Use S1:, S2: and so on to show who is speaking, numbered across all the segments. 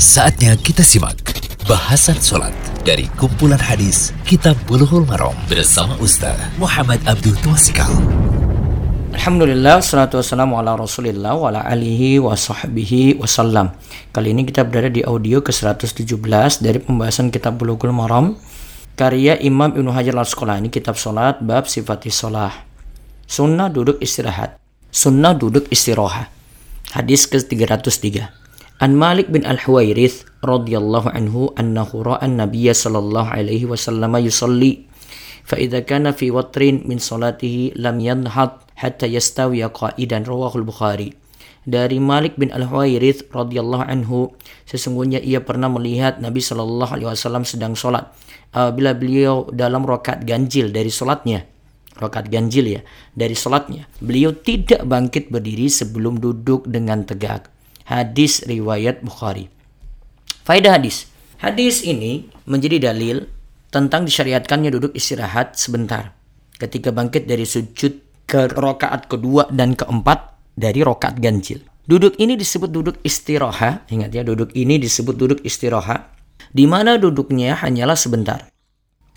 S1: Saatnya kita simak bahasan sholat dari kumpulan hadis Kitab Bulughul Maram bersama Ustaz Muhammad Abdul Twasikal.
S2: Alhamdulillah, salatu wassalamu ala rasulillah wa ala alihi wa sahbihi wasallam. Kali ini kita berada di audio ke-117 dari pembahasan kitab Bulughul Maram karya Imam Ibnu Hajar al-Asqalani kitab solat bab sifati solah. Sunnah duduk istirahat. Sunnah duduk istirahat. Hadis ke-303. An Malik bin Al-Huwairith radhiyallahu anhu annahu ra'a an-nabiy sallallahu alaihi wasallam yusalli fa idza kana fi watrin min salatihi lam yanhad hatta yastawi qa'idan rawahul Bukhari. Dari Malik bin Al-Huwairith radhiyallahu anhu sesungguhnya ia pernah melihat Nabi sallallahu alaihi wasallam sedang salat apabila beliau dalam rakaat ganjil dari salatnya rakaat ganjil ya dari salatnya beliau tidak bangkit berdiri sebelum duduk dengan tegak hadis riwayat Bukhari. Faedah hadis. Hadis ini menjadi dalil tentang disyariatkannya duduk istirahat sebentar ketika bangkit dari sujud ke rokaat kedua dan keempat dari rokaat ganjil. Duduk ini disebut duduk istirahat. Ingat ya, duduk ini disebut duduk istirahat. Di mana duduknya hanyalah sebentar.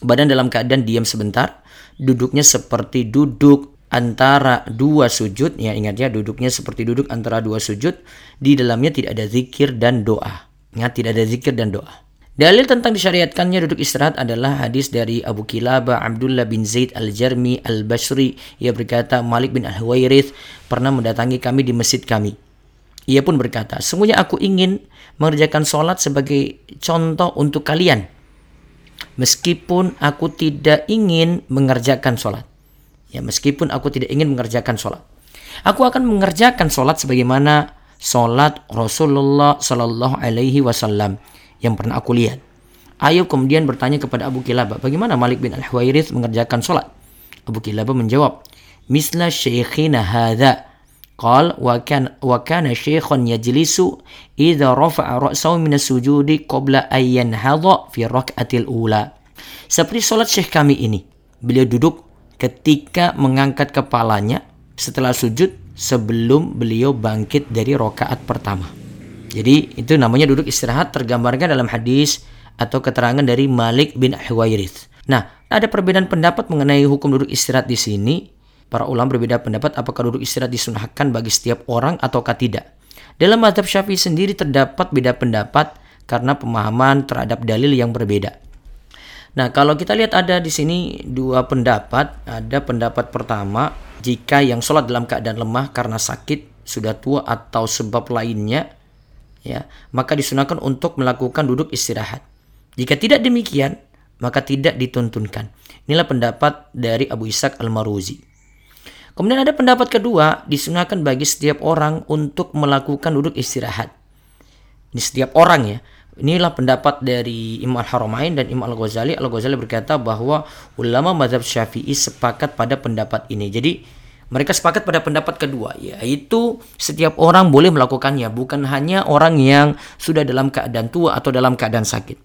S2: Badan dalam keadaan diam sebentar. Duduknya seperti duduk antara dua sujud ya ingat ya duduknya seperti duduk antara dua sujud di dalamnya tidak ada zikir dan doa ya tidak ada zikir dan doa Dalil tentang disyariatkannya duduk istirahat adalah hadis dari Abu Kilabah Abdullah bin Zaid al-Jarmi al-Basri. Ia berkata, Malik bin al-Huwairith pernah mendatangi kami di masjid kami. Ia pun berkata, sungguhnya aku ingin mengerjakan sholat sebagai contoh untuk kalian. Meskipun aku tidak ingin mengerjakan sholat. Ya, meskipun aku tidak ingin mengerjakan sholat. Aku akan mengerjakan sholat sebagaimana sholat Rasulullah Shallallahu Alaihi Wasallam yang pernah aku lihat. Ayub kemudian bertanya kepada Abu Kilabah, bagaimana Malik bin Al-Huwairith mengerjakan sholat? Abu Kilabah menjawab, Misla syekhina hadha. Qal wa kan wa kana syekhun yajlisu idza rafa'a ra'sahu min as-sujudi qabla an yanhadha fi rak'atil ula. Seperti sholat syekh kami ini. Beliau duduk ketika mengangkat kepalanya setelah sujud sebelum beliau bangkit dari rokaat pertama. Jadi itu namanya duduk istirahat tergambarkan dalam hadis atau keterangan dari Malik bin Huwairith. Nah, ada perbedaan pendapat mengenai hukum duduk istirahat di sini. Para ulama berbeda pendapat apakah duduk istirahat disunahkan bagi setiap orang ataukah tidak. Dalam madhab syafi'i sendiri terdapat beda pendapat karena pemahaman terhadap dalil yang berbeda. Nah, kalau kita lihat ada di sini dua pendapat. Ada pendapat pertama, jika yang sholat dalam keadaan lemah karena sakit, sudah tua atau sebab lainnya, ya, maka disunahkan untuk melakukan duduk istirahat. Jika tidak demikian, maka tidak dituntunkan. Inilah pendapat dari Abu Ishaq Al-Maruzi. Kemudian ada pendapat kedua, disunahkan bagi setiap orang untuk melakukan duduk istirahat. Ini setiap orang ya. Inilah pendapat dari Imam Al-Haramain dan Imam Al-Ghazali. Al-Ghazali berkata bahwa ulama mazhab Syafi'i sepakat pada pendapat ini. Jadi mereka sepakat pada pendapat kedua, yaitu setiap orang boleh melakukannya, bukan hanya orang yang sudah dalam keadaan tua atau dalam keadaan sakit.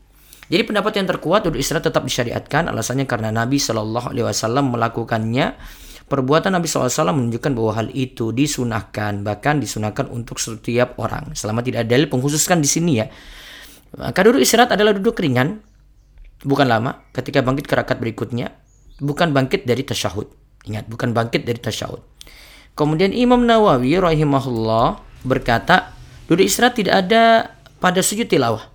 S2: Jadi pendapat yang terkuat duduk istirahat tetap disyariatkan, alasannya karena Nabi Shallallahu Alaihi Wasallam melakukannya. Perbuatan Nabi SAW menunjukkan bahwa hal itu disunahkan, bahkan disunahkan untuk setiap orang. Selama tidak ada dalil pengkhususkan di sini ya. Maka duduk istirahat adalah duduk ringan, bukan lama. Ketika bangkit ke rakaat berikutnya, bukan bangkit dari tasyahud. Ingat, bukan bangkit dari tasyahud. Kemudian Imam Nawawi rahimahullah berkata, duduk istirahat tidak ada pada sujud tilawah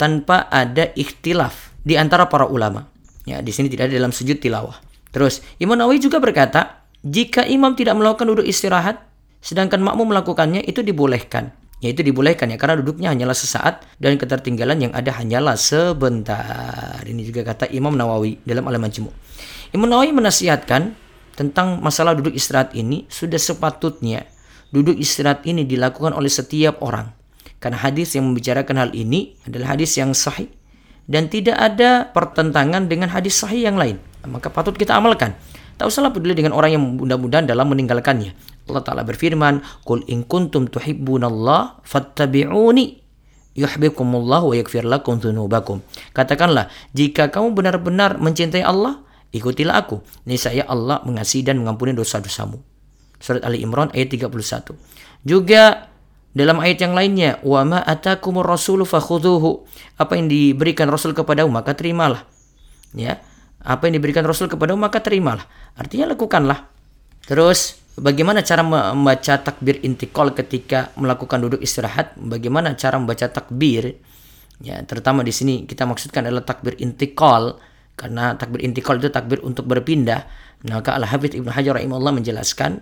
S2: tanpa ada ikhtilaf di antara para ulama. Ya, di sini tidak ada dalam sujud tilawah. Terus Imam Nawawi juga berkata, jika imam tidak melakukan duduk istirahat, sedangkan makmum melakukannya itu dibolehkan yaitu dibolehkan ya karena duduknya hanyalah sesaat dan ketertinggalan yang ada hanyalah sebentar. Ini juga kata Imam Nawawi dalam Al-Majmu'. Imam Nawawi menasihatkan tentang masalah duduk istirahat ini sudah sepatutnya duduk istirahat ini dilakukan oleh setiap orang. Karena hadis yang membicarakan hal ini adalah hadis yang sahih dan tidak ada pertentangan dengan hadis sahih yang lain. Maka patut kita amalkan. Tak usahlah peduli dengan orang yang mudah-mudahan dalam meninggalkannya. Allah Ta'ala berfirman, Qul in kuntum tuhibbunallah fattabi'uni yuhibbukumullah wa yakfir lakum dhunubakum. Katakanlah, jika kamu benar-benar mencintai Allah, ikutilah aku. Niscaya Allah mengasihi dan mengampuni dosa-dosamu. Surat Ali Imran ayat 31. Juga Dalam ayat yang lainnya, "Wa ma atakumur rasulu fakhudhuhu." Apa yang diberikan Rasul kepadamu maka terimalah. Ya. Apa yang diberikan Rasul kepadamu maka terimalah. Artinya lakukanlah. Terus bagaimana cara membaca takbir intikal ketika melakukan duduk istirahat? Bagaimana cara membaca takbir? Ya, terutama di sini kita maksudkan adalah takbir intikal karena takbir intikal itu takbir untuk berpindah. Maka Al-Hafidz Ibnu Hajar rahimahullah menjelaskan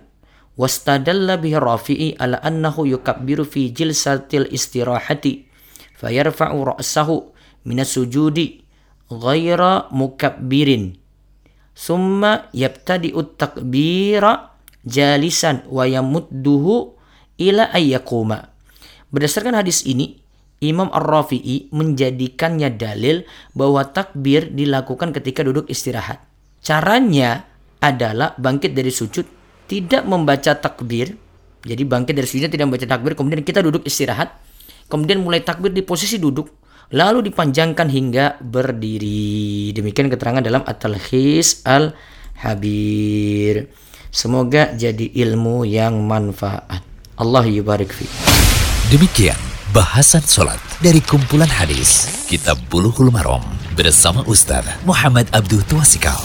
S2: wastadalla bihi Rafi'i ala annahu yukabbiru fi jilsatil istirahati fayarfa'u ra'sahu minas sujudi ghaira mukabbirin summa yabtadi'u takbira jalisan wa yamudduhu ila ayyakuma berdasarkan hadis ini Imam Ar-Rafi'i menjadikannya dalil bahwa takbir dilakukan ketika duduk istirahat. Caranya adalah bangkit dari sujud tidak membaca takbir, jadi bangkit dari sujud tidak membaca takbir, kemudian kita duduk istirahat, kemudian mulai takbir di posisi duduk, lalu dipanjangkan hingga berdiri. Demikian keterangan dalam At-Talkhis Al-Habir. Semoga jadi ilmu yang manfaat. Allah yubarik fi.
S1: Demikian bahasan sholat dari kumpulan hadis Kitab Bulughul Maram bersama Ustaz Muhammad Abdul Tuasikal.